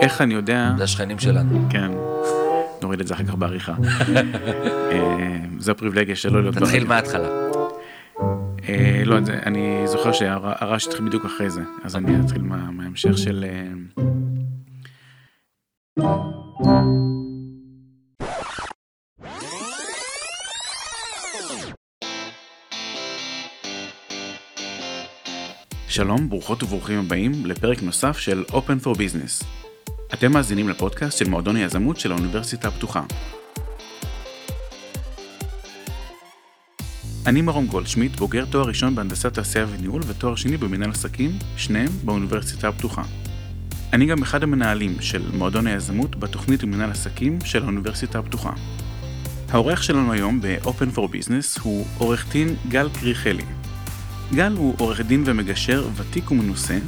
איך אני יודע... זה השכנים שלנו. כן. נוריד את זה אחר כך בעריכה. אה, זו הפריבילגיה שלא להיות... נתחיל ברדיו. מההתחלה. אה, לא, זה- אני זוכר שהרעש התחיל בדיוק אחרי זה, אז אני אתחיל מה- מההמשך של... שלום, ברוכות וברוכים הבאים לפרק נוסף של Open for Business. אתם מאזינים לפודקאסט של מועדון היזמות של האוניברסיטה הפתוחה. אני מרום גולדשמיט, בוגר תואר ראשון בהנדסת תעשייה וניהול ותואר שני במנהל עסקים, שניהם באוניברסיטה הפתוחה. אני גם אחד המנהלים של מועדון היזמות בתוכנית למנהל עסקים של האוניברסיטה הפתוחה. העורך שלנו היום ב-Open for Business הוא עורך דין גל קריכלי. גל הוא עורך דין ומגשר ותיק ומנוסה,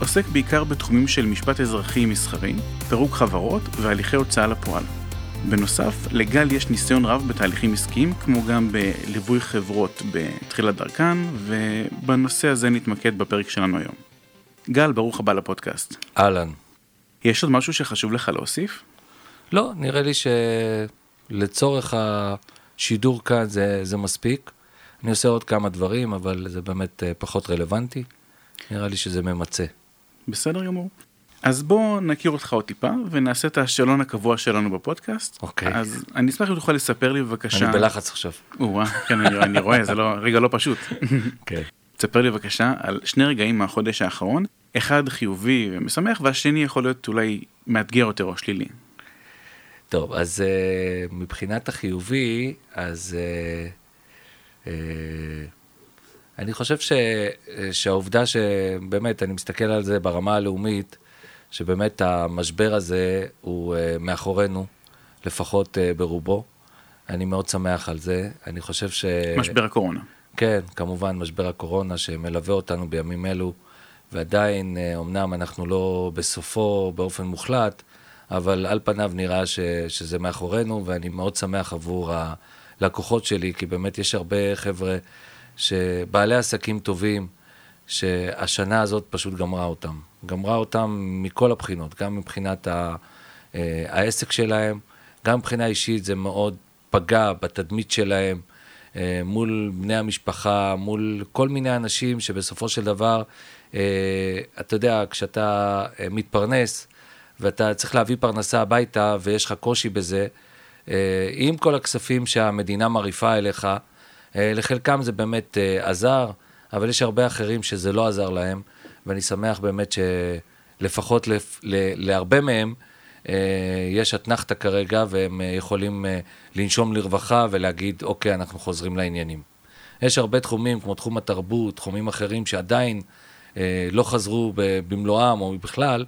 עוסק בעיקר בתחומים של משפט אזרחי מסחרי, פירוק חברות והליכי הוצאה לפועל. בנוסף, לגל יש ניסיון רב בתהליכים עסקיים, כמו גם בליווי חברות בתחילת דרכן, ובנושא הזה נתמקד בפרק שלנו היום. גל, ברוך הבא לפודקאסט. אהלן. יש עוד משהו שחשוב לך להוסיף? לא, נראה לי שלצורך השידור כאן זה, זה מספיק. אני עושה עוד כמה דברים, אבל זה באמת אה, פחות רלוונטי. נראה לי שזה ממצה. בסדר גמור. אז בוא נכיר אותך עוד טיפה, ונעשה את השאלון הקבוע שלנו בפודקאסט. אוקיי. אז אני אשמח אם תוכל לספר לי בבקשה... אני בלחץ עכשיו. או-אה, כן, אני, אני רואה, זה לא, רגע לא פשוט. כן. תספר לי בבקשה על שני רגעים מהחודש האחרון, אחד חיובי ומשמח, והשני יכול להיות אולי מאתגר יותר או שלילי. טוב, אז uh, מבחינת החיובי, אז uh, אני חושב ש, שהעובדה שבאמת, אני מסתכל על זה ברמה הלאומית, שבאמת המשבר הזה הוא uh, מאחורינו, לפחות uh, ברובו. אני מאוד שמח על זה. אני חושב ש... משבר הקורונה. כן, כמובן, משבר הקורונה שמלווה אותנו בימים אלו, ועדיין, אה, אמנם אנחנו לא בסופו באופן מוחלט, אבל על פניו נראה ש, שזה מאחורינו, ואני מאוד שמח עבור הלקוחות שלי, כי באמת יש הרבה חבר'ה, שבעלי עסקים טובים, שהשנה הזאת פשוט גמרה אותם. גמרה אותם מכל הבחינות, גם מבחינת ה, אה, העסק שלהם, גם מבחינה אישית זה מאוד פגע בתדמית שלהם. אה, מול בני המשפחה, מול כל מיני אנשים שבסופו של דבר, אה, אתה יודע, כשאתה אה, מתפרנס ואתה צריך להביא פרנסה הביתה ויש לך קושי בזה, עם כל הכספים שהמדינה מרעיפה אליך, לחלקם זה באמת עזר, אבל יש הרבה אחרים שזה לא עזר להם, ואני שמח באמת שלפחות להרבה מהם, יש אתנחתא כרגע, והם יכולים לנשום לרווחה ולהגיד, אוקיי, אנחנו חוזרים לעניינים. יש הרבה תחומים, כמו תחום התרבות, תחומים אחרים שעדיין אה, לא חזרו במלואם או בכלל,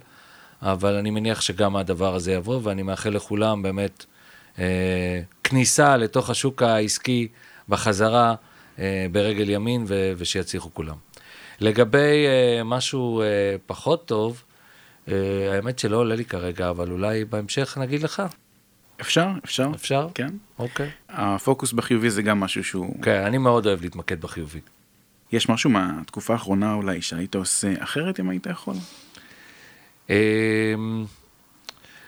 אבל אני מניח שגם הדבר הזה יבוא, ואני מאחל לכולם באמת אה, כניסה לתוך השוק העסקי בחזרה אה, ברגל ימין, ו- ושיצליחו כולם. לגבי אה, משהו אה, פחות טוב, האמת שלא עולה לי כרגע, אבל אולי בהמשך נגיד לך. אפשר, אפשר. אפשר? כן. אוקיי. הפוקוס בחיובי זה גם משהו שהוא... כן, אני מאוד אוהב להתמקד בחיובי. יש משהו מהתקופה האחרונה אולי שהיית עושה אחרת אם היית יכול?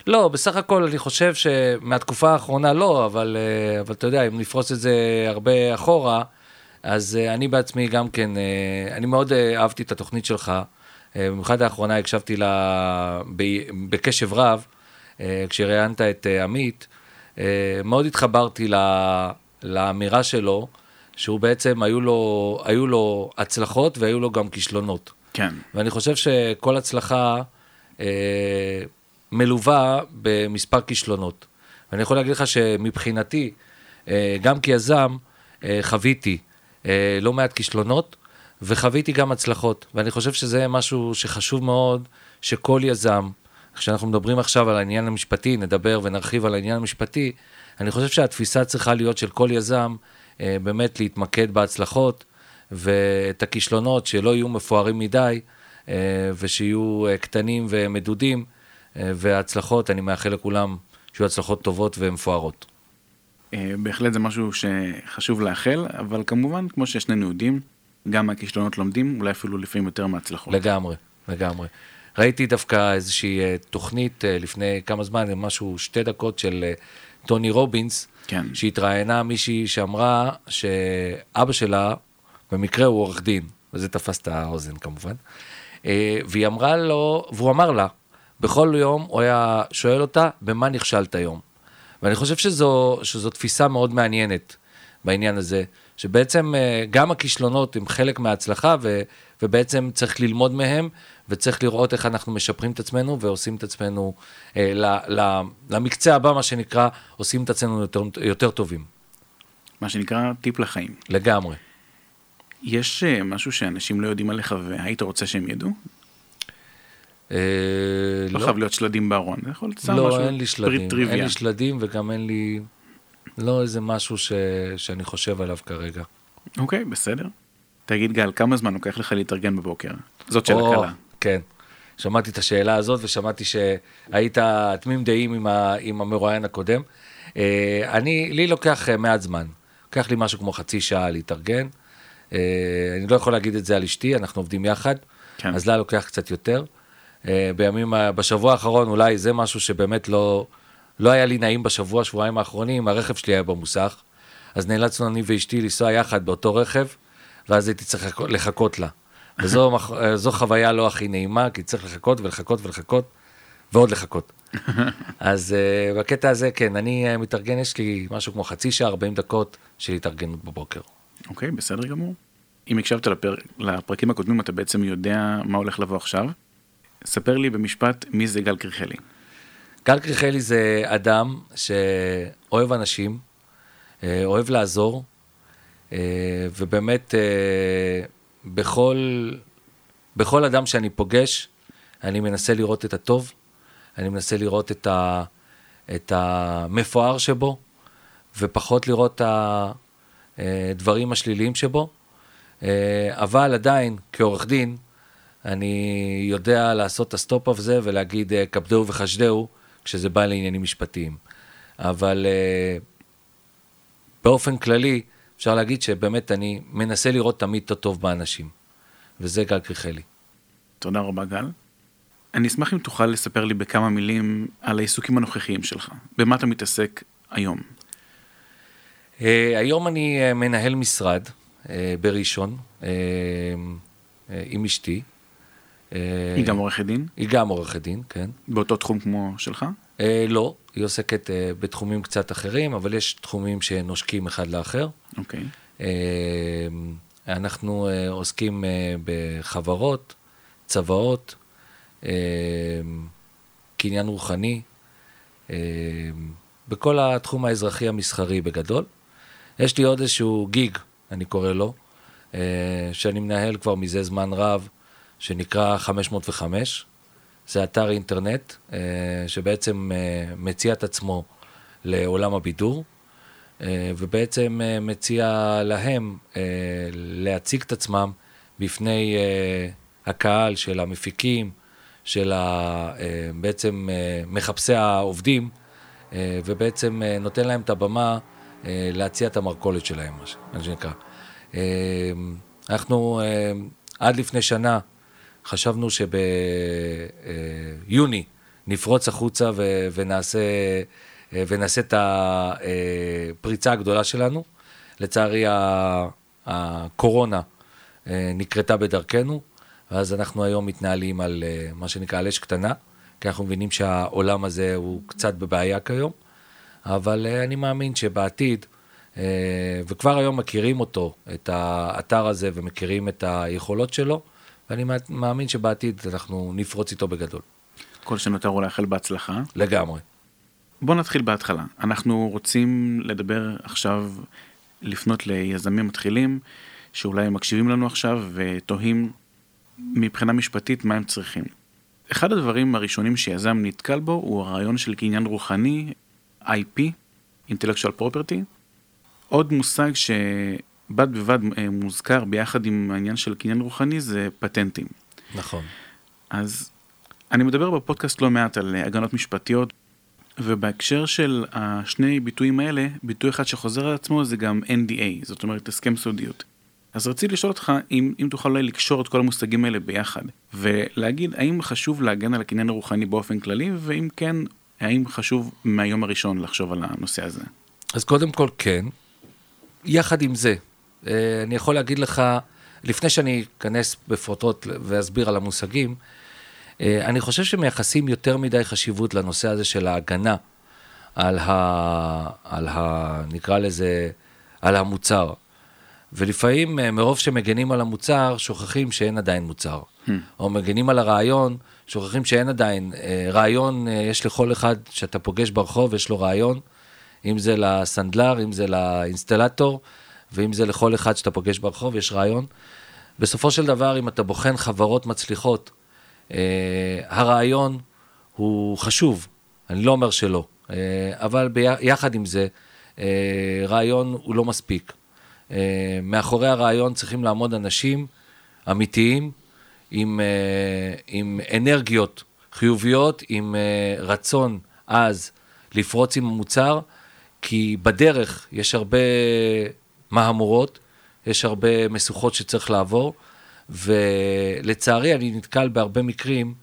לא, בסך הכל אני חושב שמהתקופה האחרונה לא, אבל, uh, אבל אתה יודע, אם נפרוס את זה הרבה אחורה, אז uh, אני בעצמי גם כן, uh, אני מאוד אהבתי את התוכנית שלך. במיוחד האחרונה הקשבתי לה בקשב רב, כשראיינת את עמית, מאוד התחברתי לאמירה שלו, שהוא בעצם, היו לו, היו לו הצלחות והיו לו גם כישלונות. כן. ואני חושב שכל הצלחה אה, מלווה במספר כישלונות. ואני יכול להגיד לך שמבחינתי, אה, גם כיזם, אה, חוויתי אה, לא מעט כישלונות, וחוויתי גם הצלחות, ואני חושב שזה משהו שחשוב מאוד שכל יזם, כשאנחנו מדברים עכשיו על העניין המשפטי, נדבר ונרחיב על העניין המשפטי, אני חושב שהתפיסה צריכה להיות של כל יזם, באמת להתמקד בהצלחות, ואת הכישלונות שלא יהיו מפוארים מדי, ושיהיו קטנים ומדודים, אה, והצלחות, אני מאחל לכולם שיהיו הצלחות טובות ומפוארות. אה, בהחלט זה משהו שחשוב לאחל, אבל כמובן, כמו ששנינו יודעים, גם מהכישלונות לומדים, אולי אפילו לפעמים יותר מהצלחות. לגמרי, לגמרי. ראיתי דווקא איזושהי אה, תוכנית לפני כמה זמן, משהו שתי דקות של טוני רובינס, כן. שהתראיינה מישהי שאמרה שאבא שלה, במקרה הוא עורך דין, וזה תפס את האוזן כמובן, והיא אמרה לו, והוא אמר לה, בכל יום הוא היה שואל אותה, במה נכשלת היום? ואני חושב שזו, שזו תפיסה מאוד מעניינת בעניין הזה, שבעצם אה, גם הכישלונות הם חלק מההצלחה, ו, ובעצם צריך ללמוד מהם, וצריך לראות איך אנחנו משפרים את עצמנו ועושים את עצמנו אה, ל, ל, למקצה הבא, מה שנקרא, עושים את עצמנו יותר, יותר טובים. מה שנקרא טיפ לחיים. לגמרי. יש אה, משהו שאנשים לא יודעים עליך והיית רוצה שהם ידעו? אה, לא חייב להיות שלדים בארון, זה יכול להיות לא, אין לי שלדים. אין לי שלדים וגם אין לי... לא איזה משהו ש... שאני חושב עליו כרגע. אוקיי, בסדר. תגיד גל, כמה זמן לוקח לך להתארגן בבוקר? זאת שאלה קלה. כן. שמעתי את השאלה הזאת ושמעתי שהיית תמים דעים עם, ה... עם המרואיין הקודם. אה, אני, לי לוקח אה, מעט זמן. לוקח לי משהו כמו חצי שעה להתארגן. אני לא יכול להגיד את זה על אשתי, אנחנו עובדים יחד, כן. אז לה לוקח קצת יותר. אה, בימים, בשבוע האחרון אולי זה משהו שבאמת לא, לא היה לי נעים בשבוע, שבועיים האחרונים, הרכב שלי היה במוסך, אז נאלצנו אני ואשתי לנסוע יחד באותו רכב, ואז הייתי צריך לחכות- לה. וזו אה, זו חוויה לא הכי נעימה, כי צריך לחכות ולחכות ולחכות, ועוד לחכות. אז uh, בקטע הזה, כן, אני uh, מתארגן, יש לי משהו כמו חצי שעה, 40 דקות של התארגנות בבוקר. אוקיי, בסדר גמור. אם הקשבת לפר... לפרקים הקודמים, אתה בעצם יודע מה הולך לבוא עכשיו. ספר לי במשפט מי זה גל קרחלי. גל קריכלי זה אדם שאוהב אנשים, אה, אוהב לעזור, אה, ובאמת אה, בכל, בכל אדם שאני פוגש, אני מנסה לראות את הטוב, אני מנסה לראות את, ה, את המפואר שבו, ופחות לראות את הדברים השליליים שבו. אבל עדיין, כעורך דין, אני יודע לעשות את הסטופ הזה ולהגיד אה, כבדהו וחשדהו כשזה בא לעניינים משפטיים. אבל אה, באופן כללי, אפשר להגיד שבאמת אני מנסה לראות תמיד את הטוב באנשים. וזה גל קריכלי. תודה רבה גל. אני אשמח אם תוכל לספר לי בכמה מילים על העיסוקים הנוכחיים שלך. במה אתה מתעסק היום? אה, היום אני אה, מנהל משרד אה, בראשון אה, אה, עם אשתי. אה, היא גם עורכת דין? היא גם עורכת דין, כן. באותו תחום כמו שלך? אה, לא, היא עוסקת אה, בתחומים קצת אחרים, אבל יש תחומים שנושקים אחד לאחר. אוקיי. אנחנו עוסקים בחברות, צוואות, קניין רוחני, בכל התחום האזרחי המסחרי בגדול. יש לי עוד איזשהו גיג, אני קורא לו, שאני מנהל כבר מזה זמן רב, שנקרא 505. זה אתר אינטרנט אה, שבעצם אה, מציע את עצמו לעולם הבידור, אה, ובעצם אה, מציע להם אה, להציג את עצמם בפני אה, הקהל של המפיקים, של ה, אה, בעצם אה, מחפשי העובדים, אה, ובעצם אה, נותן להם את הבמה אה, להציע את המרכולת שלהם, מה שנקרא. אה, אנחנו אה, עד לפני שנה חשבנו שביוני נפרוץ החוצה ו- ונעשה, אה, ונעשה את הפריצה הגדולה שלנו. לצערי הקורונה אה, נקרתה בדרכנו, ואז אנחנו היום מתנהלים על אה, מה שנקרא על אש קטנה, כי אנחנו מבינים שהעולם הזה הוא קצת בבעיה כיום, אבל אה, אני מאמין שבעתיד, אה, וכבר היום מכירים אותו, את האתר הזה, ומכירים את היכולות שלו, ואני מא- מאמין שבעתיד אנחנו נפרוץ איתו בגדול. כל שנותר הוא לאחל בהצלחה. לגמרי. בוא נתחיל בהתחלה. אנחנו רוצים לדבר עכשיו, לפנות ליזמים מתחילים, שאולי הם מקשיבים לנו עכשיו ותוהים מבחינה משפטית מה הם צריכים. אחד הדברים הראשונים שיזם נתקל בו הוא הרעיון של קניין רוחני, IP, intellectual property. עוד מושג שבד בבד אה, מוזכר ביחד עם העניין של קניין רוחני זה פטנטים. נכון. אז אני מדבר בפודקאסט לא מעט על אה, הגנות משפטיות, ובהקשר של השני ביטויים האלה, ביטוי אחד שחוזר על עצמו זה גם NDA, זאת אומרת הסכם סודיות. אז רציתי לשאול אותך אם, אם תוכל אולי לקשור את כל המושגים האלה ביחד, ולהגיד האם חשוב להגן על הקניין הרוחני באופן כללי, ואם כן, האם חשוב מהיום הראשון לחשוב על הנושא הזה? אז קודם כל כן. יחד עם זה, אני יכול להגיד לך, לפני שאני אכנס בפרוטות ואסביר על המושגים, אה, אני חושב שמייחסים יותר מדי חשיבות לנושא הזה של ההגנה על ה... על ה... נקרא לזה, על המוצר. ולפעמים אה, מרוב שמגנים על המוצר, שוכחים שאין עדיין מוצר. Hmm. או מגנים על הרעיון, שוכחים שאין עדיין. אה, רעיון, יש לכל אחד שאתה פוגש ברחוב, יש לו רעיון, אם זה לסנדלר, אם זה לאינסטלטור, ואם זה לכל אחד שאתה פוגש ברחוב, יש רעיון. בסופו של דבר, אם אתה בוחן חברות מצליחות, אה, הרעיון הוא חשוב, אני לא אומר שלא, אה, אבל ביחד עם זה, אה, רעיון הוא לא מספיק. מאחורי הרעיון צריכים לעמוד אנשים אמיתיים, עם, עם אנרגיות חיוביות, עם רצון עז לפרוץ עם המוצר, כי בדרך יש הרבה מהמורות, יש הרבה משוכות שצריך לעבור, ולצערי אני נתקל בהרבה מקרים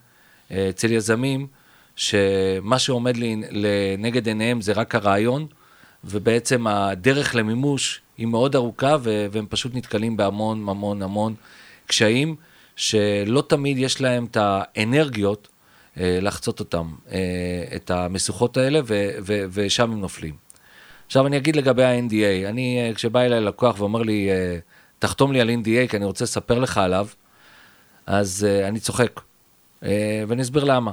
אה, אצל יזמים, שמה שעומד לנגד עיניהם זה רק הרעיון, ובעצם הדרך למימוש היא מאוד ארוכה, והם פשוט נתקלים בהמון המון המון קשיים, שלא תמיד יש להם את האנרגיות אה, לחצות אותם, אה, את המשוכות האלה, ושם הם נופלים. עכשיו אני אגיד לגבי ה-NDA, אני, כשבא אליי לקוח ואומר לי, תחתום לי על NDA כי אני רוצה לספר לך עליו, אז uh, אני צוחק, ואני אסביר למה.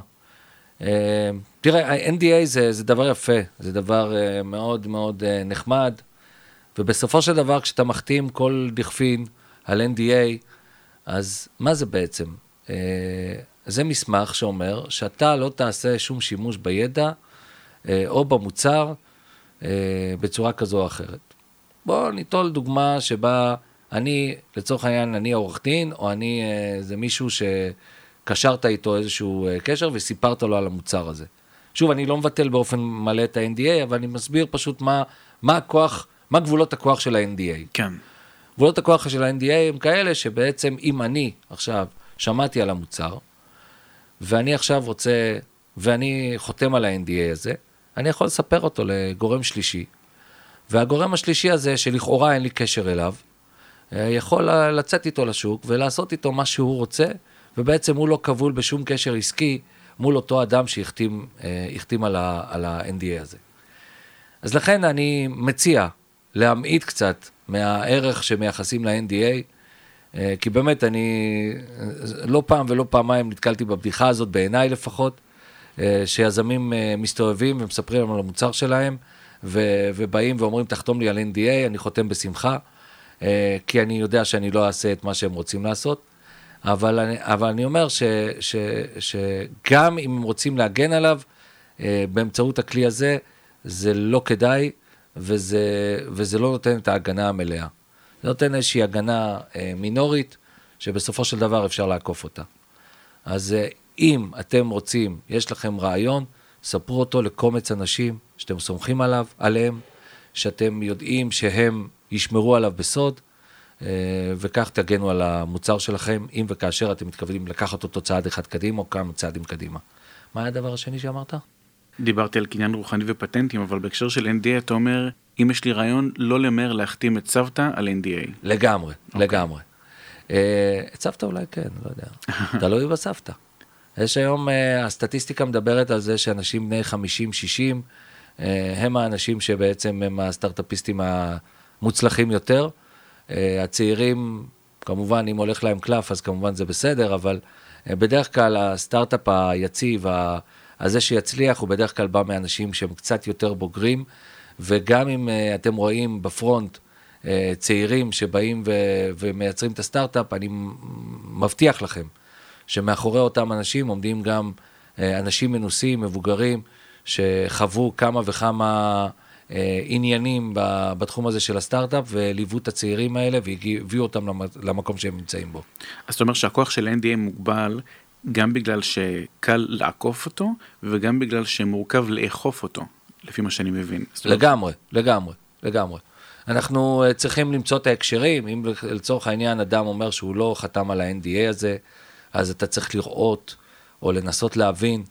תראה, NDA זה, זה דבר יפה, זה דבר מאוד מאוד נחמד, ובסופו של דבר כשאתה מחתים כל דכפין על NDA, אז מה זה בעצם? זה מסמך שאומר שאתה לא תעשה שום שימוש בידע או במוצר uh, בצורה כזו או אחרת. בואו ניטול דוגמה שבה אני, לצורך העניין, אני עורך דין, או אני איזה אה, מישהו שקשרת איתו איזשהו אה, קשר וסיפרת לו על המוצר הזה. שוב, אני לא מבטל באופן מלא את ה-NDA, אבל אני מסביר פשוט מה, מה הכוח, מה גבולות הכוח של ה-NDA. כן. גבולות הכוח של ה-NDA הם כאלה שבעצם אם אני עכשיו שמעתי על המוצר, ואני עכשיו רוצה, ואני חותם על ה-NDA הזה, אני יכול לספר אותו לגורם שלישי. והגורם השלישי הזה, שלכאורה אין לי קשר אליו, אה, יכול לצאת איתו לשוק ולעשות איתו מה שהוא רוצה, ובעצם הוא לא כבול בשום קשר עסקי מול אותו אדם שהחתים אה, על ה-NDA הזה. אז לכן אני מציע להמעיט קצת מהערך שמייחסים ל-NDA, אה, כי באמת אני לא פעם ולא פעמיים נתקלתי בבדיחה הזאת, בעיניי לפחות, שיזמים מסתובבים ומספרים על המוצר שלהם, ובאים ואומרים, תחתום לי על NDA, אני חותם בשמחה. אה, כי אני יודע שאני לא אעשה את מה שהם רוצים לעשות. אבל אני, אבל אני אומר ש, ש, שגם אם הם רוצים להגן עליו, אה, באמצעות הכלי הזה, זה לא כדאי, וזה, וזה לא נותן את ההגנה המלאה. זה נותן איזושהי הגנה אה, מינורית, שבסופו של דבר אפשר לעקוף אותה. אז אם אתם רוצים, יש לכם רעיון, ספרו אותו לקומץ אנשים שאתם סומכים עליו, עליהם, שאתם יודעים שהם ישמרו עליו בסוד, אה, וכך תגנו על המוצר שלכם, אם וכאשר אתם מתכוונים לקחת אותו צעד אחד קדימה, או כמה צעדים קדימה. מה היה הדבר השני שאמרת? דיברתי על קניין רוחני ופטנטים, אבל בהקשר של NDA אתה אומר, אם יש לי רעיון, לא למהר להחתים את סבתא על NDA. לגמרי, okay. אוקיי. לגמרי. אה, את סבתא אולי כן, לא יודע. תלוי בסבתא. יש היום, אה, הסטטיסטיקה מדברת על זה שאנשים בני 50-60, הם האנשים שבעצם הם הסטארט-אפיסטים ה... מוצלחים יותר. אה, הצעירים, כמובן, אם הולך להם קלף, אז כמובן זה בסדר, אבל אה, בדרך כלל הסטארט-אפ היציב, הזה שיצליח, הוא בדרך כלל בא מאנשים שהם קצת יותר בוגרים, וגם אם אה, אתם רואים בפרונט צעירים שבאים ו- ומייצרים את הסטארט-אפ, אני מבטיח לכם שמאחורי אותם אנשים עומדים גם אנשים מנוסים, מבוגרים, שחוו כמה וכמה... אה, עניינים בתחום הזה של הסטארט-אפ וליוו את הצעירים האלה והביאו אותם למקום שהם נמצאים בו. אז אתה אומר שהכוח של NDA מוגבל גם בגלל שקל לעקוף אותו וגם בגלל שמורכב לאכוף אותו, לפי מה שאני מבין. לגמרי, לגמרי, לגמרי. אנחנו אה, צריכים למצוא את ההקשרים, אם לצורך העניין אדם אומר שהוא לא חתם על ה-NDA הזה, אז אתה צריך לראות או לנסות להבין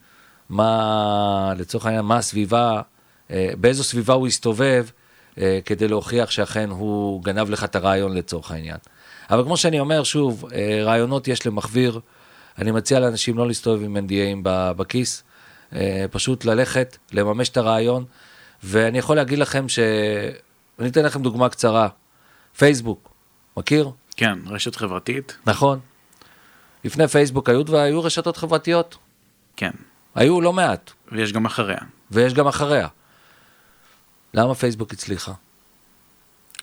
מה, לצורך העניין, מה הסביבה, אה, באיזו סביבה הוא הסתובב, אה, כדי להוכיח שאכן הוא גנב לך את הרעיון לצורך העניין. אבל כמו שאני אומר, שוב, רעיונות יש למחוויר, אני מציע לאנשים לא להסתובב עם NDAים בכיס, פשוט ללכת, לממש את הרעיון, ואני יכול להגיד לכם ש... אני אתן לכם דוגמה קצרה. פייסבוק, מכיר? כן, רשת חברתית. נכון. לפני פייסבוק היו, והיו רשתות חברתיות. כן. היו לא מעט. ויש גם אחריה. ויש גם אחריה. למה פייסבוק הצליחה?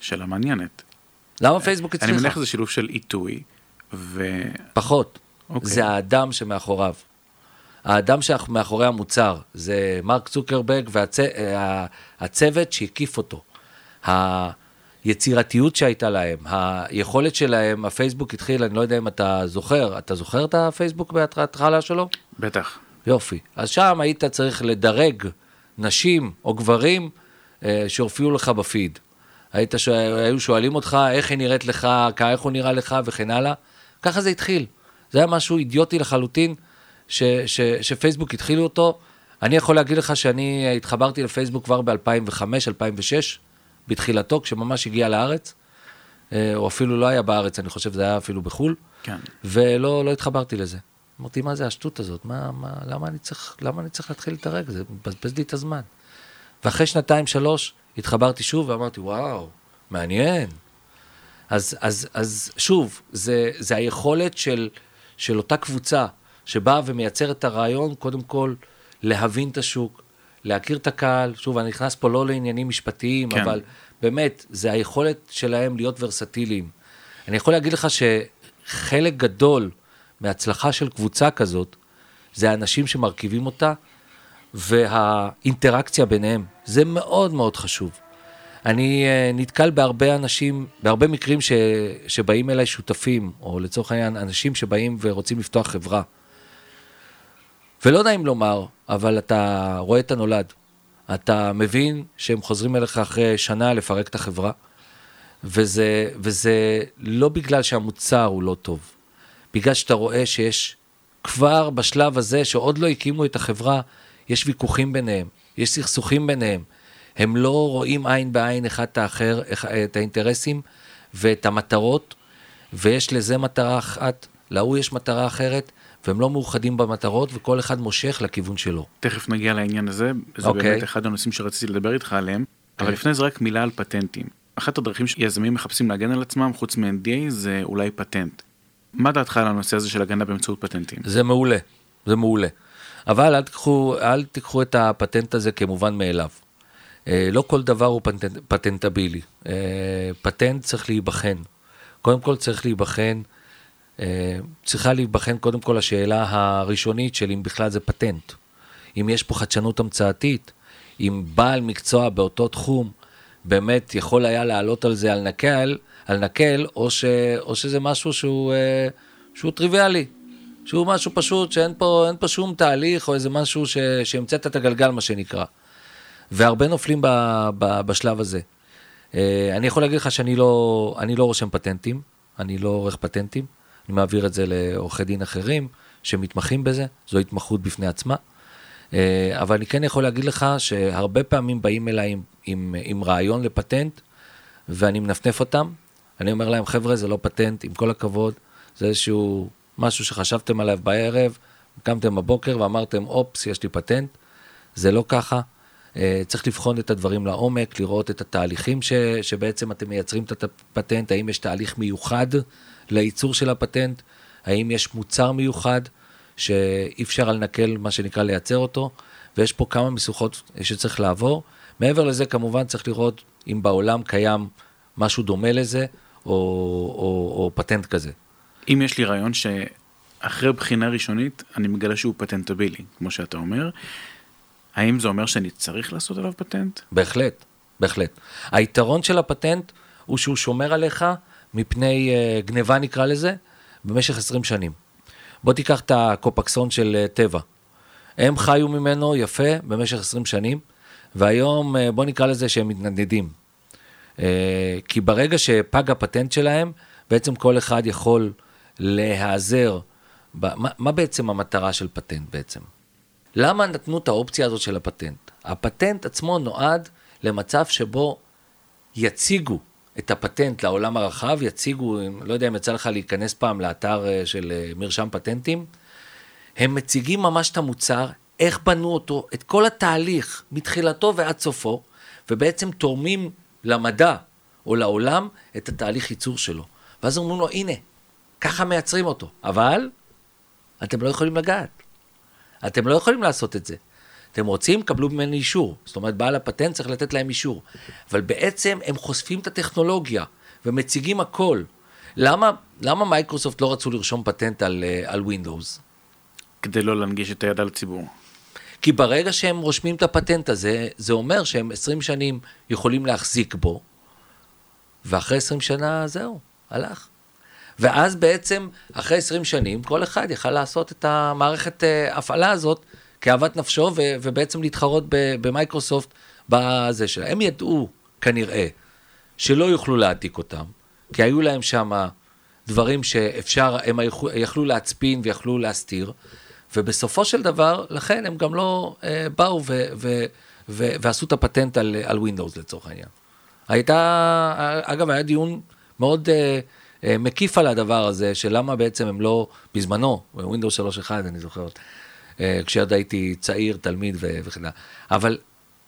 שאלה מעניינת. למה פייסבוק הצליחה? אני מניח שזה שילוב של עיתוי ו... פחות. אוקיי. זה האדם שמאחוריו. האדם שמאחורי המוצר זה מרק צוקרברג והצוות והצ... שהקיף אותו. היצירתיות שהייתה להם, היכולת שלהם, הפייסבוק התחיל, אני לא יודע אם אתה זוכר, אתה זוכר את הפייסבוק בהתחלה שלו? בטח. יופי. אז שם היית צריך לדרג נשים או גברים אה, שהופיעו לך בפיד. היית, ש... היו שואלים אותך איך היא נראית לך, איך הוא נראה לך וכן הלאה. ככה זה התחיל. זה היה משהו אידיוטי לחלוטין, ש... ש... שפייסבוק התחילו אותו. אני יכול להגיד לך שאני התחברתי לפייסבוק כבר ב-2005, 2006. בתחילתו, כשממש הגיע לארץ, אה, או אפילו לא היה בארץ, אני חושב שזה היה אפילו בחו"ל, כן. ולא לא התחברתי לזה. אמרתי, מה זה השטות הזאת? מה, מה, למה, אני צריך, למה אני צריך להתחיל להתערג? זה מבזבז לי את הזמן. ואחרי שנתיים, שלוש, התחברתי שוב ואמרתי, וואו, מעניין. אז, אז, אז שוב, זה, זה היכולת של, של אותה קבוצה שבאה ומייצרת את הרעיון, קודם כל, להבין את השוק, להכיר את הקהל, שוב, אני נכנס פה לא לעניינים משפטיים, כן. אבל באמת, זה היכולת שלהם להיות ורסטיליים. אני יכול להגיד לך שחלק גדול מהצלחה של קבוצה כזאת, זה האנשים שמרכיבים אותה, והאינטראקציה ביניהם. זה מאוד מאוד חשוב. אני uh, נתקל בהרבה אנשים, בהרבה מקרים ש, שבאים אליי שותפים, או לצורך העניין, אנשים שבאים ורוצים לפתוח חברה. ולא נעים לומר, אבל אתה רואה את הנולד. אתה מבין שהם חוזרים אליך אחרי שנה לפרק את החברה, וזה, וזה לא בגלל שהמוצר הוא לא טוב, בגלל שאתה רואה שיש כבר בשלב הזה, שעוד לא הקימו את החברה, יש ויכוחים ביניהם, יש סכסוכים ביניהם. הם לא רואים עין בעין אחד את האחר, את האינטרסים ואת המטרות, ויש לזה מטרה אחת, להוא יש מטרה אחרת, והם לא מאוחדים במטרות, וכל אחד מושך לכיוון שלו. תכף נגיע לעניין הזה, זה okay. אוקיי. באמת אחד הנושאים שרציתי לדבר איתך עליהם, okay. אבל אוקיי. לפני זה רק מילה על פטנטים. אחת הדרכים שיזמים מחפשים להגן על עצמם, חוץ מ-NDA, זה אולי פטנט. מה דעתך על הנושא הזה של הגנה באמצעות פטנטים? זה מעולה, זה מעולה. אבל אל תיקחו, אל תיקחו את הפטנט הזה כמובן מאליו. אה, לא כל דבר הוא פטנט, פטנטבילי. אה, פטנט צריך להיבחן. קודם כל צריך להיבחן צריכה להיבחן קודם כל השאלה הראשונית של אם בכלל זה פטנט. אם יש פה חדשנות המצאתית, אם בעל מקצוע באותו תחום באמת יכול היה לעלות על זה על נקל, על נקל או, ש, או שזה משהו שהוא, אה, שהוא טריוויאלי, שהוא משהו פשוט, שאין פה, פה שום תהליך או איזה משהו שהמצאת את הגלגל, מה שנקרא. והרבה נופלים ב, ב, בשלב הזה. אה, אני יכול להגיד לך שאני לא, לא רושם פטנטים, אני לא עורך פטנטים. אני מעביר את זה לעורכי דין אחרים שמתמחים בזה, זו התמחות בפני עצמה. אה, אבל אני כן יכול להגיד לך שהרבה פעמים באים אליי עם, עם, עם רעיון לפטנט, ואני מנפנף אותם. אני אומר להם, חבר'ה, זה לא פטנט, עם כל הכבוד, זה איזשהו משהו שחשבתם עליו בערב, קמתם בבוקר ואמרתם, אופס, יש לי פטנט. זה לא ככה. אה, צריך לבחון את הדברים לעומק, לראות את התהליכים ש, שבעצם אתם מייצרים את הפטנט, האם יש תהליך מיוחד לייצור של הפטנט, האם יש מוצר מיוחד שאי אפשר על נקל, מה שנקרא, לייצר אותו, ויש פה כמה משוכות שצריך לעבור. מעבר לזה, כמובן, צריך לראות אם בעולם קיים משהו דומה לזה, או, או, או פטנט כזה. אם יש לי רעיון שאחרי בחינה ראשונית, אני מגלה שהוא פטנטבילי, כמו שאתה אומר, האם זה אומר שאני צריך לעשות עליו פטנט? בהחלט, בהחלט. היתרון של הפטנט הוא שהוא שומר עליך מפני uh, גניבה נקרא לזה, במשך 20 שנים. בוא תיקח את הקופקסון של uh, טבע. הם חיו ממנו יפה במשך 20 שנים, והיום uh, בוא נקרא לזה שהם מתנדנדים. אה, כי ברגע שפג הפטנט שלהם, בעצם כל אחד יכול להיעזר, מה, מה בעצם המטרה של פטנט בעצם? למה נתנו את האופציה הזאת של הפטנט? הפטנט עצמו נועד למצב שבו יציגו את הפטנט לעולם הרחב, יציגו, לא יודע אם יצא לך להיכנס פעם לאתר אה, של אה, מרשם פטנטים, הם מציגים ממש את המוצר, איך בנו אותו, את כל התהליך, מתחילתו ועד סופו, ובעצם תורמים למדע או לעולם את התהליך ייצור שלו. ואז אומרים לו, הנה, ככה מייצרים אותו. אבל אתם לא יכולים לגעת. אתם לא יכולים לעשות את זה. אתם רוצים, קבלו ממני אישור. זאת אומרת, בעל הפטנט צריך לתת להם אישור. אבל בעצם הם חושפים את הטכנולוגיה ומציגים הכל. למה, למה מייקרוסופט לא רצו לרשום פטנט על, אה, על Windows? כדי לא להנגיש את הידע לציבור. כי ברגע שהם רושמים את הפטנט הזה, זה אומר שהם 20 שנים יכולים להחזיק בו, ואחרי 20 שנה זהו, הלך. ואז בעצם, אחרי 20 שנים, כל אחד יכל לעשות את המערכת אה, הפעלה הזאת כאוות נפשו, ו- ובעצם להתחרות במייקרוסופט בזה שלה. הם ידעו, כנראה, שלא יוכלו להעתיק אותם, כי היו להם שם דברים שאפשר, הם יכלו להצפין ויכלו להסתיר, ובסופו של דבר, לכן הם גם לא אה, באו ו- ו- ו- ועשו את הפטנט על, על Windows לצורך העניין. הייתה, אגב, היה דיון מאוד אה, אה, מקיף על הדבר הזה, של למה בעצם הם לא, בזמנו, Windows 3.1, אני זוכר, כשעוד הייתי צעיר, תלמיד וכן הלאה. אבל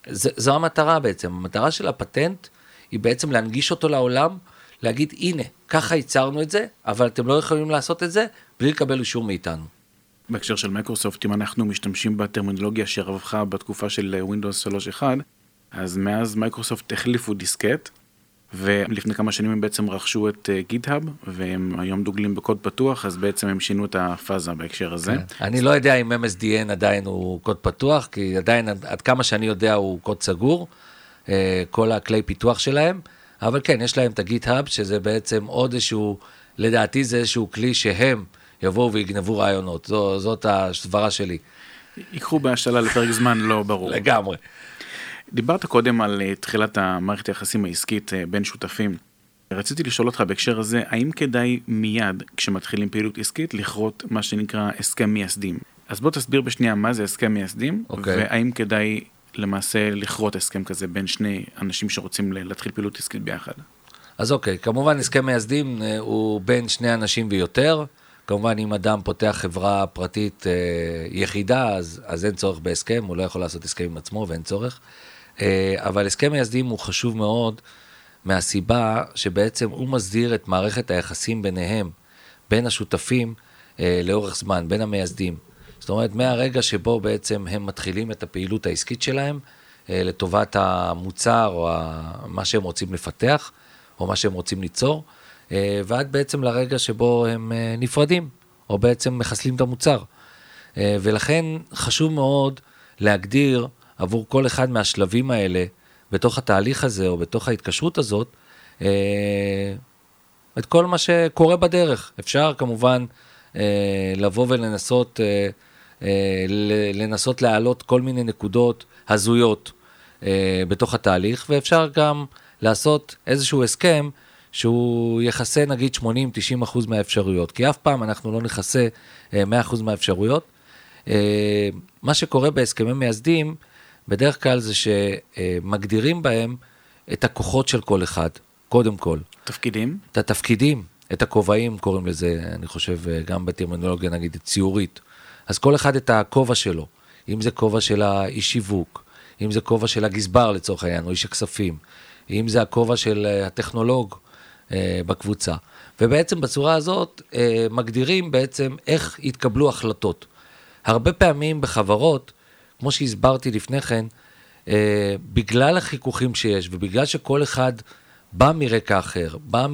זה, זו המטרה בעצם, המטרה של הפטנט היא בעצם להנגיש אותו לעולם, להגיד, הנה, ככה ייצרנו את זה, אבל אתם לא יכולים לעשות את זה בלי לקבל אישור מאיתנו. בהקשר של מייקרוסופט, אם אנחנו משתמשים בטרמינולוגיה שרווחה בתקופה של Windows 3.1, אז מאז מייקרוסופט החליפו דיסקט, ולפני כמה שנים הם בעצם רכשו את GitHub, אה, והם היום דוגלים בקוד פתוח, אז בעצם הם שינו את הפאזה בהקשר הזה. כן. אני לא יודע אם MSDN עדיין הוא קוד פתוח, כי עדיין, עד, כמה שאני יודע, הוא קוד סגור, אה, כל הכלי פיתוח שלהם, אבל כן, יש להם את ה GitHub, שזה בעצם עוד איזשהו, לדעתי זה איזשהו כלי שהם יבואו ויגנבו רעיונות, זו, זאת הסברה שלי. ייקחו בהשאלה לפרק זמן לא ברור. לגמרי. דיברת קודם על אה, תחילת המערכת היחסים העסקית אה, בין שותפים. רציתי לשאול אותך בהקשר הזה, האם כדאי מיד כשמתחילים פעילות עסקית לכרות מה שנקרא הסכם מייסדים? אז בוא תסביר בשנייה מה זה הסכם מייסדים, okay. אוקיי. והאם כדאי למעשה לכרות הסכם כזה בין שני אנשים שרוצים להתחיל פעילות עסקית ביחד. אז אוקיי, כמובן הסכם מייסדים אה, הוא בין שני אנשים ויותר. כמובן, אם אדם פותח חברה פרטית יחידה, אז, אז אין צורך בהסכם, הוא לא יכול לעשות הסכם עם עצמו ואין צורך. אה, אבל הסכם מייסדים הוא חשוב מאוד מהסיבה שבעצם הוא מסדיר את מערכת היחסים ביניהם, בין השותפים אה, לאורך זמן, בין המייסדים. זאת אומרת, מהרגע שבו בעצם הם מתחילים את הפעילות העסקית שלהם אה, לטובת המוצר או מה שהם רוצים לפתח, או מה שהם רוצים ליצור, ועד בעצם לרגע שבו הם נפרדים, או בעצם מחסלים את המוצר. ולכן חשוב מאוד להגדיר עבור כל אחד מהשלבים האלה, בתוך התהליך הזה או בתוך ההתקשרות הזאת, אה, את כל מה שקורה בדרך. אפשר כמובן אה, לבוא ולנסות אה, לנסות להעלות כל מיני נקודות הזויות בתוך התהליך, ואפשר גם לעשות איזשהו הסכם שהוא יכסה נגיד 80-90 אחוז מהאפשרויות, כי אף פעם אנחנו לא נכסה 100 אחוז מהאפשרויות. מה שקורה בהסכמי מייסדים, בדרך כלל זה שמגדירים בהם את הכוחות של כל אחד, קודם כל. תפקידים? את התפקידים, את הכובעים קוראים לזה, אני חושב, גם בטרמינולוגיה נגיד ציורית. אז כל אחד את הכובע שלו, אם זה כובע של האיש שיווק, אם זה כובע של הגזבר לצורך העניין, או איש הכספים, אם זה הכובע של אה, הטכנולוג אה, בקבוצה. ובעצם בצורה הזאת אה, מגדירים בעצם איך יתקבלו החלטות. הרבה פעמים בחברות, כמו שהסברתי לפני כן, אה, בגלל החיכוכים שיש ובגלל שכל אחד בא מרקע אחר, בא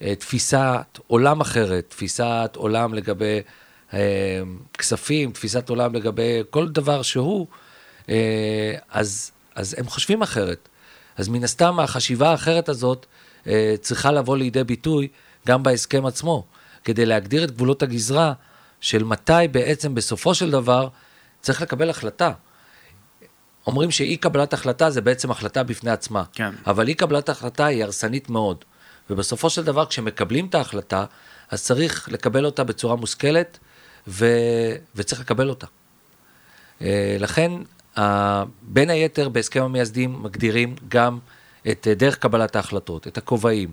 מתפיסת עולם אחרת, תפיסת עולם לגבי אה, כספים, תפיסת עולם לגבי כל דבר שהוא, אה, אז, אז הם חושבים אחרת. אז מן הסתם החשיבה האחרת הזאת אה, צריכה לבוא לידי ביטוי גם בהסכם עצמו, כדי להגדיר את גבולות הגזרה של מתי בעצם בסופו של דבר צריך לקבל החלטה. אומרים שאי קבלת החלטה זה בעצם החלטה בפני עצמה. כן. אבל אי קבלת החלטה היא הרסנית מאוד. ובסופו של דבר, כשמקבלים את ההחלטה, אז צריך לקבל אותה בצורה מושכלת, ו... וצריך לקבל אותה. אה, לכן, בין היתר, בהסכם המייסדים מגדירים גם את דרך קבלת ההחלטות, את הכובעים.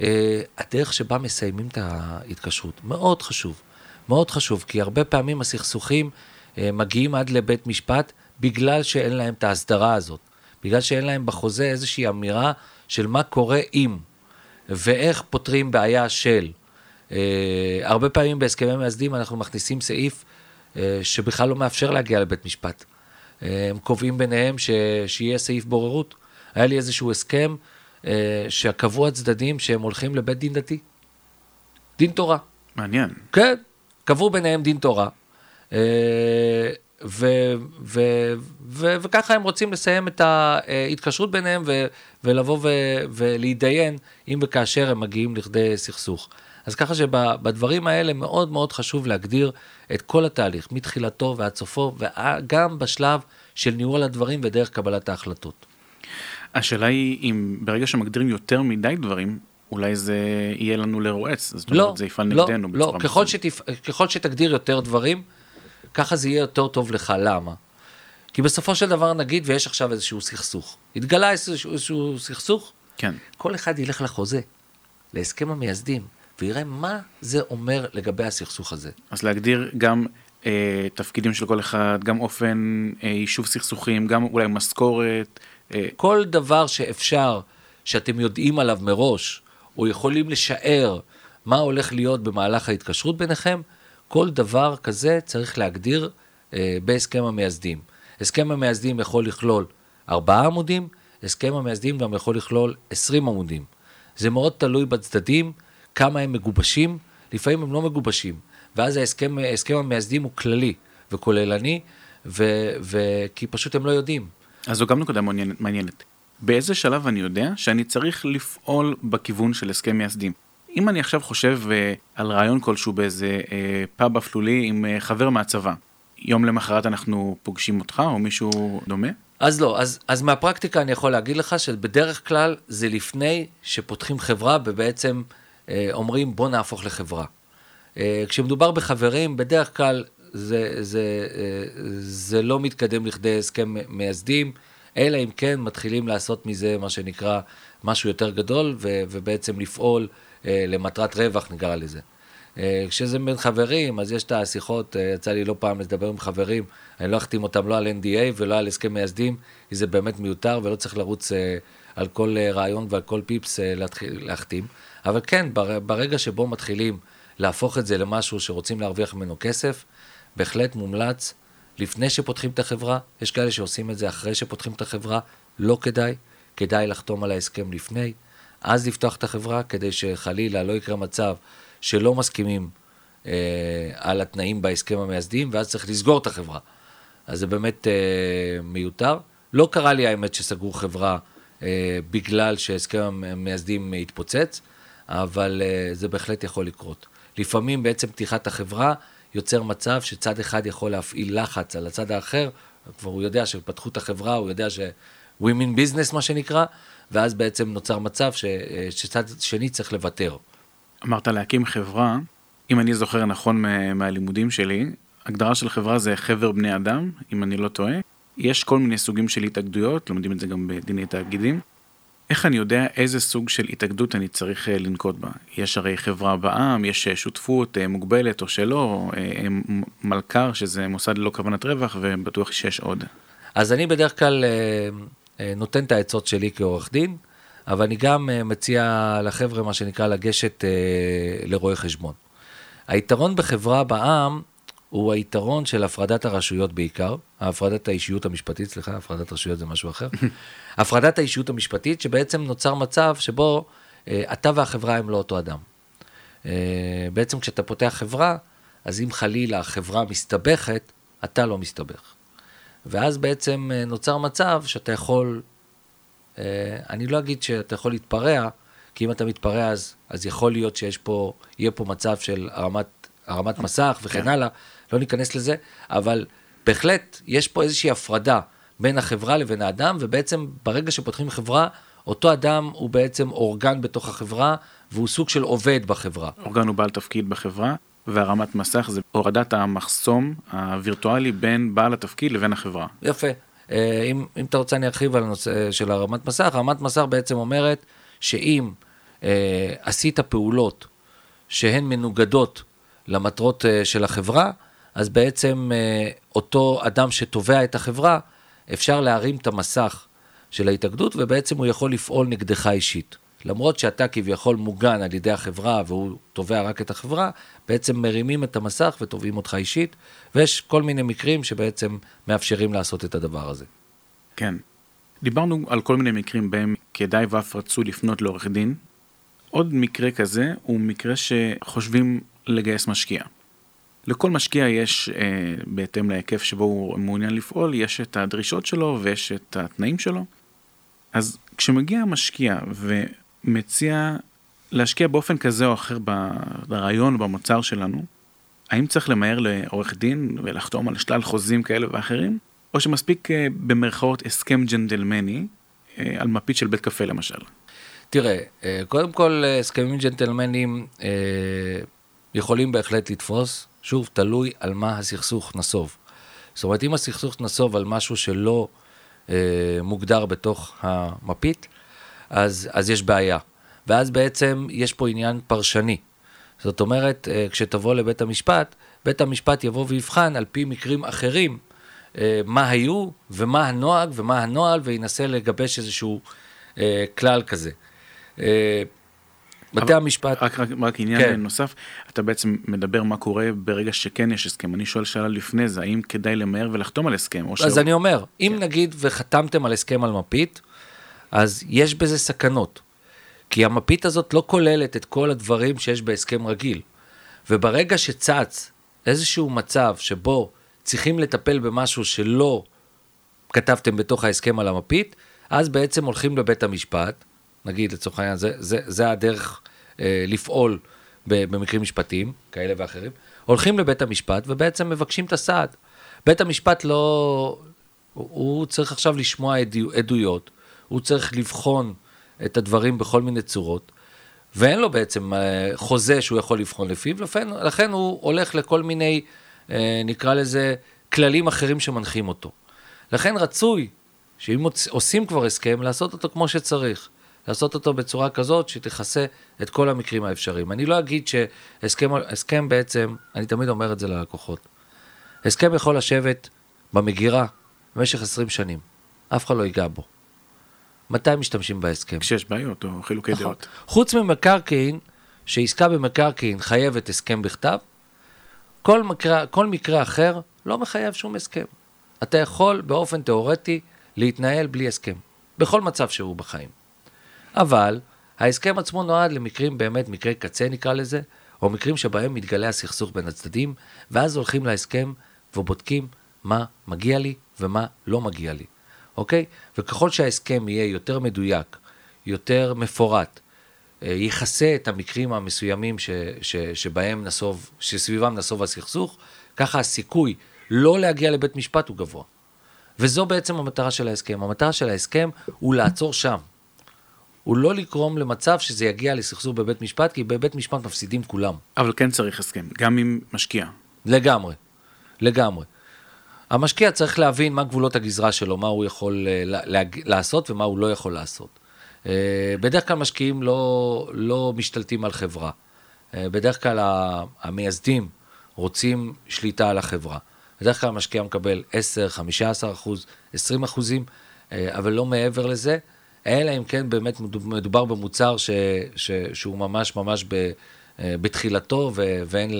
אה, הדרך שבה מסיימים את ההתקשרות, מאוד חשוב. מאוד חשוב, כי הרבה פעמים הסכסוכים מגיעים עד לבית משפט בגלל שאין להם את ההסדרה הזאת. בגלל שאין להם בחוזה איזושהי אמירה של מה קורה אם, ואיך פותרים בעיה של. אה, הרבה פעמים בהסכמי מייסדים אנחנו מכניסים סעיף אה, שבכלל לא מאפשר להגיע לבית משפט. אה, הם קובעים ביניהם ש, שיהיה סעיף בוררות. היה לי איזשהו הסכם אה, שקבעו הצדדים שהם הולכים לבית דין דתי. דין תורה. מעניין. כן, קבעו ביניהם דין תורה. אה, ו, ו, ו, וככה הם רוצים לסיים את ההתקשרות ביניהם ו, ולבוא ו, ולהתדיין אם וכאשר הם מגיעים לכדי סכסוך. אז ככה שבדברים האלה מאוד מאוד חשוב להגדיר את כל התהליך, מתחילתו ועד סופו, וגם בשלב של ניהול הדברים ודרך קבלת ההחלטות. השאלה היא אם ברגע שמגדירים יותר מדי דברים, אולי זה יהיה לנו לרועץ. זאת לא, אומרת, זה יפעל לא, נגדנו לא, בצורה ככל, מסוימת. שתפ... ככל שתגדיר יותר דברים, ככה זה יהיה יותר טוב לך. למה? כי בסופו של דבר נגיד ויש עכשיו איזשהו סכסוך. התגלה איזשהו, איזשהו סכסוך, כן. כל אחד ילך לחוזה, להסכם המייסדים, ויראה מה זה אומר לגבי הסכסוך הזה. אז להגדיר גם אה, תפקידים של כל אחד, גם אופן אה, יישוב סכסוכים, גם אולי משכורת. אה, כל דבר שאפשר, שאתם יודעים עליו מראש, או יכולים לשער מה הולך להיות במהלך ההתקשרות ביניכם, כל דבר כזה צריך להגדיר אה, בהסכם המייסדים. הסכם המייסדים יכול לכלול ארבעה עמודים, הסכם המייסדים גם יכול לכלול עשרים עמודים. זה מאוד תלוי בצדדים, כמה הם מגובשים, לפעמים הם לא מגובשים. ואז ההסכם, הסכם המייסדים הוא כללי וכוללני, ו, ו, כי פשוט הם לא יודעים. אז זו גם נקודה מעניינת. באיזה שלב אני יודע שאני צריך לפעול בכיוון של הסכם מייסדים? אם אני עכשיו חושב אה, על רעיון כלשהו באיזה אה, פאב אפלולי עם אה, חבר מהצבא, יום למחרת אנחנו פוגשים אותך או מישהו דומה? אז לא, אז, אז מהפרקטיקה אני יכול להגיד לך שבדרך כלל זה לפני שפותחים חברה ובעצם אומרים בוא נהפוך לחברה. כשמדובר בחברים, בדרך כלל זה, זה, אה, זה לא מתקדם לכדי הסכם מייסדים, אלא אם כן מתחילים לעשות מזה מה שנקרא משהו יותר גדול ו, ובעצם לפעול למטרת רווח נקרא לזה. אה, כשזה בין חברים, אז יש את השיחות, אה, יצא לי לא פעם לדבר עם חברים, אני לא אחתים אותם לא על NDA ולא על הסכם מייסדים, כי זה באמת מיותר ולא צריך לרוץ אה, על כל אה, רעיון ועל כל פיפס אה, להחתים. אבל כן, בר- ברגע שבו מתחילים להפוך את זה למשהו שרוצים להרוויח ממנו כסף, בהחלט מומלץ לפני שפותחים את החברה, יש כאלה שעושים את זה אחרי שפותחים את החברה, לא כדאי, כדאי לחתום על ההסכם לפני, אז לפתוח את החברה, כדי שחלילה לא יקרה מצב שלא מסכימים אה, על התנאים בהסכם המייסדים, ואז צריך לסגור את החברה. אז זה באמת אה, מיותר. לא קרה לי האמת שסגרו חברה אה, בגלל שהסכם המייסדים התפוצץ, אבל אה, זה בהחלט יכול לקרות. לפעמים בעצם פתיחת החברה יוצר מצב שצד אחד יכול להפעיל לחץ על הצד האחר, כבר הוא יודע שפתחו את החברה, הוא יודע ש... women business מה שנקרא, ואז בעצם נוצר מצב ש, אה, שצד שני צריך לוותר. אמרת להקים חברה, אם אני זוכר נכון מה- מהלימודים שלי, הגדרה של חברה זה חבר בני אדם, אם אני לא טועה. יש כל מיני סוגים של התאגדויות, לומדים את זה גם בדיני תאגידים. איך אני יודע איזה סוג של התאגדות אני צריך אה, לנקוט בה? יש הרי חברה בע"מ, יש אה, שותפות מוגבלת או שלא, מלכ"ר שזה מוסד ללא כוונת רווח ובטוח שיש עוד. אז אני בדרך כלל נותן את העצות שלי כעורך דין, אבל אני גם אה, מציע לחבר'ה, מה שנקרא, לגשת אה, לרואה חשבון. היתרון בחברה בע"מ הוא היתרון של הפרדת הרשויות בעיקר, הפרדת האישיות המשפטית, סליחה, הפרדת רשויות זה משהו אחר. הפרדת האישיות המשפטית, שבעצם נוצר מצב שבו אה, אתה והחברה הם לא אותו אדם. אה, בעצם כשאתה פותח חברה, אז אם חלילה החברה מסתבכת, אתה לא מסתבך. ואז בעצם אה, נוצר מצב שאתה יכול, אה, אני לא אגיד שאתה יכול להתפרע, כי אם אתה מתפרע אז, אז יכול להיות שיש פה, יהיה פה מצב של הרמת, הרמת מסך וכן כן. הלאה, לא ניכנס לזה, אבל בהחלט יש פה איזושהי הפרדה בין החברה לבין האדם, ובעצם ברגע שפותחים חברה, אותו אדם הוא בעצם אורגן בתוך החברה, והוא סוג של עובד בחברה. אורגן הוא בעל תפקיד בחברה, והרמת מסך זה הורדת המחסום הווירטואלי בין בעל התפקיד לבין החברה. יפה. אה, אם, אם אתה רוצה אני ארחיב על הנושא של הרמת מסך, הרמת מסך בעצם אומרת שאם אה, עשית פעולות שהן מנוגדות למטרות אה, של החברה, אז בעצם אה, אותו אדם שתובע את החברה, אפשר להרים את המסך של ההתאגדות, ובעצם הוא יכול לפעול נגדך אישית. למרות שאתה כביכול מוגן על ידי החברה והוא תובע רק את החברה, בעצם מרימים את המסך ותובעים אותך אישית, ויש כל מיני מקרים שבעצם מאפשרים לעשות את הדבר הזה. כן. דיברנו על כל מיני מקרים בהם כדאי ואף רצו לפנות לעורך דין. עוד מקרה כזה הוא מקרה שחושבים לגייס משקיע. לכל משקיע יש, אה, בהתאם להיקף שבו הוא מעוניין לפעול, יש את הדרישות שלו ויש את התנאים שלו. אז כשמגיע המשקיע ומציע להשקיע באופן כזה או אחר ברעיון או במוצר שלנו, האם צריך למהר לעורך דין ולחתום על שלל חוזים כאלה ואחרים, או שמספיק אה, במרכאות הסכם ג'נטלמני אה, על מפית של בית קפה למשל? תראה, אה, קודם כל הסכמים ג'נטלמנים יכולים בהחלט לתפוס, שוב, תלוי על מה הסכסוך נסוב. זאת אומרת, אם הסכסוך נסוב על משהו שלא מוגדר בתוך המפית, אז, אז יש בעיה. ואז בעצם יש פה עניין פרשני. זאת אומרת, אה, כשתבוא לבית המשפט, בית המשפט יבוא ויבחן על פי מקרים אחרים אה, מה היו ומה הנוהג ומה הנוהל, וינסה לגבש איזשהו אה, כלל כזה. בתי המשפט... רק, רק, רק עניין כן. נוסף, אתה בעצם מדבר מה קורה ברגע שכן יש הסכם. אני שואל שאלה לפני זה, האם כדאי למהר ולחתום על הסכם? אז שהוא... אני אומר, אם כן. נגיד וחתמתם על הסכם על מפית, אז יש בזה סכנות. כי המפית הזאת לא כוללת את כל הדברים שיש בהסכם רגיל. וברגע שצץ איזשהו מצב שבו צריכים לטפל במשהו שלא כתבתם בתוך ההסכם על המפית, אז בעצם הולכים לבית המשפט, נגיד לצורך העניין, זה, זה, זה הדרך אה, לפעול במקרים משפטיים כאלה ואחרים, הולכים לבית המשפט ובעצם מבקשים את הסעד. בית המשפט לא, הוא צריך עכשיו לשמוע עדו, עדויות, הוא צריך לבחון את הדברים בכל מיני צורות, ואין לו בעצם אה, חוזה שהוא יכול לבחון לפיו, לכן, לכן הוא הולך לכל מיני, אה, נקרא לזה, כללים אחרים שמנחים אותו. לכן רצוי שאם עושים כבר הסכם, לעשות אותו כמו שצריך. לעשות אותו בצורה כזאת שתכסה את כל המקרים האפשריים. אני לא אגיד שהסכם בעצם, אני תמיד אומר את זה ללקוחות, הסכם יכול לשבת במגירה במשך 20 שנים, אף אחד לא ייגע בו. מתי משתמשים בהסכם? כשיש בעיות או חילוקי נכון. דעות. חוץ ממקרקעין, שעסקה במקרקעין חייבת הסכם בכתב, כל מקרה, כל מקרה אחר לא מחייב שום הסכם. אתה יכול באופן תיאורטי להתנהל בלי הסכם, בכל מצב שהוא בחיים. אבל ההסכם עצמו נועד למקרים באמת, מקרי קצה נקרא לזה, או מקרים שבהם מתגלה הסכסוך בין הצדדים, ואז הולכים להסכם ובודקים מה מגיע לי ומה לא מגיע לי, אוקיי? וככל שההסכם יהיה יותר מדויק, יותר מפורט, אה, יכסה את המקרים המסוימים ש, ש, שבהם נסוב, שסביבם נסוב הסכסוך, ככה הסיכוי לא להגיע לבית משפט הוא גבוה. וזו בעצם המטרה של ההסכם. המטרה של ההסכם הוא לעצור שם. הוא לא לגרום למצב שזה יגיע לסכסוך בבית משפט, כי בבית משפט מפסידים כולם. אבל כן צריך הסכם, גם עם משקיע. לגמרי, לגמרי. המשקיע צריך להבין מה גבולות הגזרה שלו, מה הוא יכול אה, לעשות ומה הוא לא יכול לעשות. אה, בדרך כלל משקיעים לא, לא משתלטים על חברה. אה, בדרך כלל המייסדים רוצים שליטה על החברה. בדרך כלל המשקיע מקבל 10, 15 אחוז, 20 אחוזים, אבל לא מעבר לזה. אלא אם כן באמת מדובר במוצר ש, ש, שהוא ממש ממש ב, בתחילתו ו, ואין,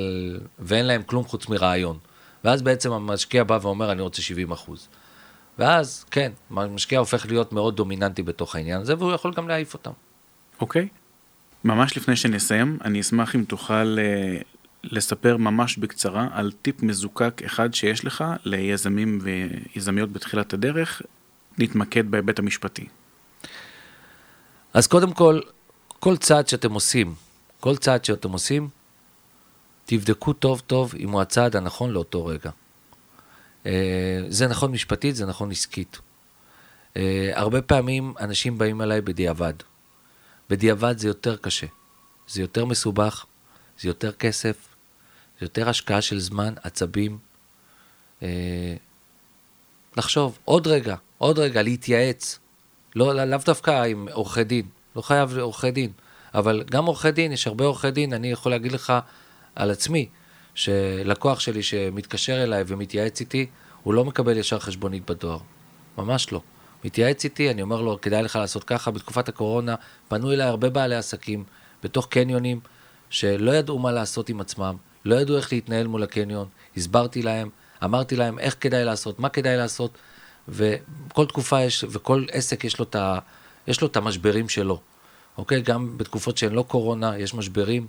ואין להם כלום חוץ מרעיון. ואז בעצם המשקיע בא ואומר, אני רוצה 70 אחוז. ואז, כן, המשקיע הופך להיות מאוד דומיננטי בתוך העניין הזה, והוא יכול גם להעיף אותם. אוקיי. Okay. ממש לפני שנסיים, אני אשמח אם תוכל uh, לספר ממש בקצרה על טיפ מזוקק אחד שיש לך ליזמים ויזמיות בתחילת הדרך, להתמקד בהיבט המשפטי. אז קודם כל, כל צעד שאתם עושים, כל צעד שאתם עושים, תבדקו טוב טוב אם הוא הצעד הנכון לאותו רגע. אה, זה נכון משפטית, זה נכון עסקית. אה, הרבה פעמים אנשים באים אליי בדיעבד. בדיעבד זה יותר קשה, זה יותר מסובך, זה יותר כסף, זה יותר השקעה של זמן, עצבים. אה, לחשוב, עוד רגע, עוד רגע, להתייעץ. לא, לאו דווקא עם עורכי דין, לא חייב עורכי דין, אבל גם עורכי דין, יש הרבה עורכי דין, אני יכול להגיד לך על עצמי, שלקוח שלי שמתקשר אליי ומתייעץ איתי, הוא לא מקבל ישר חשבונית בדואר. ממש לא. מתייעץ איתי, אני אומר לו, כדאי לך לעשות ככה. בתקופת הקורונה פנו אליי הרבה בעלי עסקים בתוך קניונים, שלא ידעו מה לעשות עם עצמם, לא ידעו איך להתנהל מול הקניון. הסברתי להם, אמרתי להם איך כדאי לעשות, מה כדאי לעשות, וכל תקופה יש, וכל עסק יש לו את, ה, יש לו את המשברים שלו. אוקיי? גם בתקופות שהן לא קורונה, יש משברים,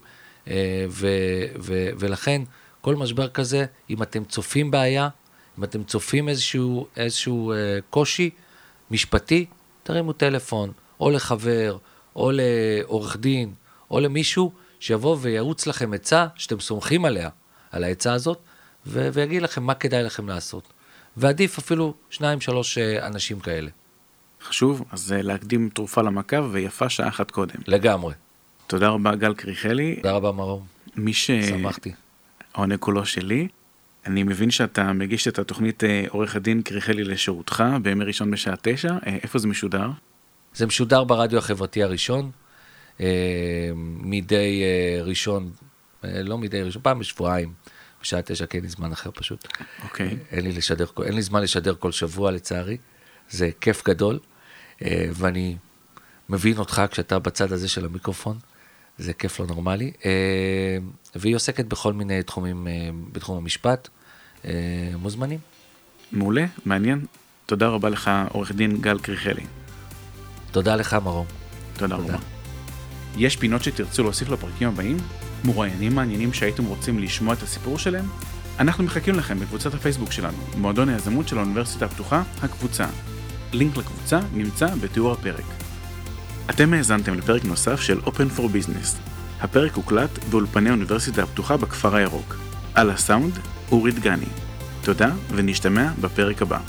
ו, ו, ולכן כל משבר כזה, אם אתם צופים בעיה, אם אתם צופים איזשהו, איזשהו אה, קושי משפטי, תרימו טלפון, או לחבר, או לעורך דין, או למישהו שיבוא וירוץ לכם עצה שאתם סומכים עליה, על העצה הזאת, ו- ויגיד לכם מה כדאי לכם לעשות. ועדיף אפילו שניים, שלוש אה, אנשים כאלה. חשוב, אז אה, להקדים תרופה למכה ויפה שעה אחת קודם. לגמרי. תודה רבה גל קריכלי. תודה רבה מרום. מי ש... שמחתי. העונג כולו שלי. אני מבין שאתה מגיש את התוכנית אה, עורך הדין קריכלי לשירותך בימי ראשון בשעה תשע, איפה זה משודר? זה משודר ברדיו החברתי הראשון, מדי ראשון, לא מדי ראשון, פעם בשבועיים. בשעה תשע כי אין לי זמן אחר פשוט. אוקיי. Okay. אין לי לשדר, אין לי זמן לשדר כל שבוע לצערי. זה כיף גדול, אה, ואני מבין אותך כשאתה בצד הזה של המיקרופון, זה כיף לא נורמלי. אה, והיא עוסקת בכל מיני תחומים אה, בתחום המשפט. מוזמנים. מעולה, מעניין. תודה רבה לך, עורך דין גל קריכלי. תודה לך, מרום. תודה, תודה. רבה. יש פינות שתרצו להוסיף לפרקים הבאים? מרואיינים מעניינים שהייתם רוצים לשמוע את הסיפור שלהם? אנחנו מחכים לכם בקבוצת הפייסבוק שלנו, מועדון היזמות של האוניברסיטה הפתוחה, הקבוצה. לינק לקבוצה נמצא בתיאור הפרק. אתם האזנתם לפרק נוסף של Open for Business. הפרק הוקלט באולפני האוניברסיטה הפתוחה בכפר הירוק. על הסאונד, אורי דגני. תודה, ונשתמע בפרק הבא.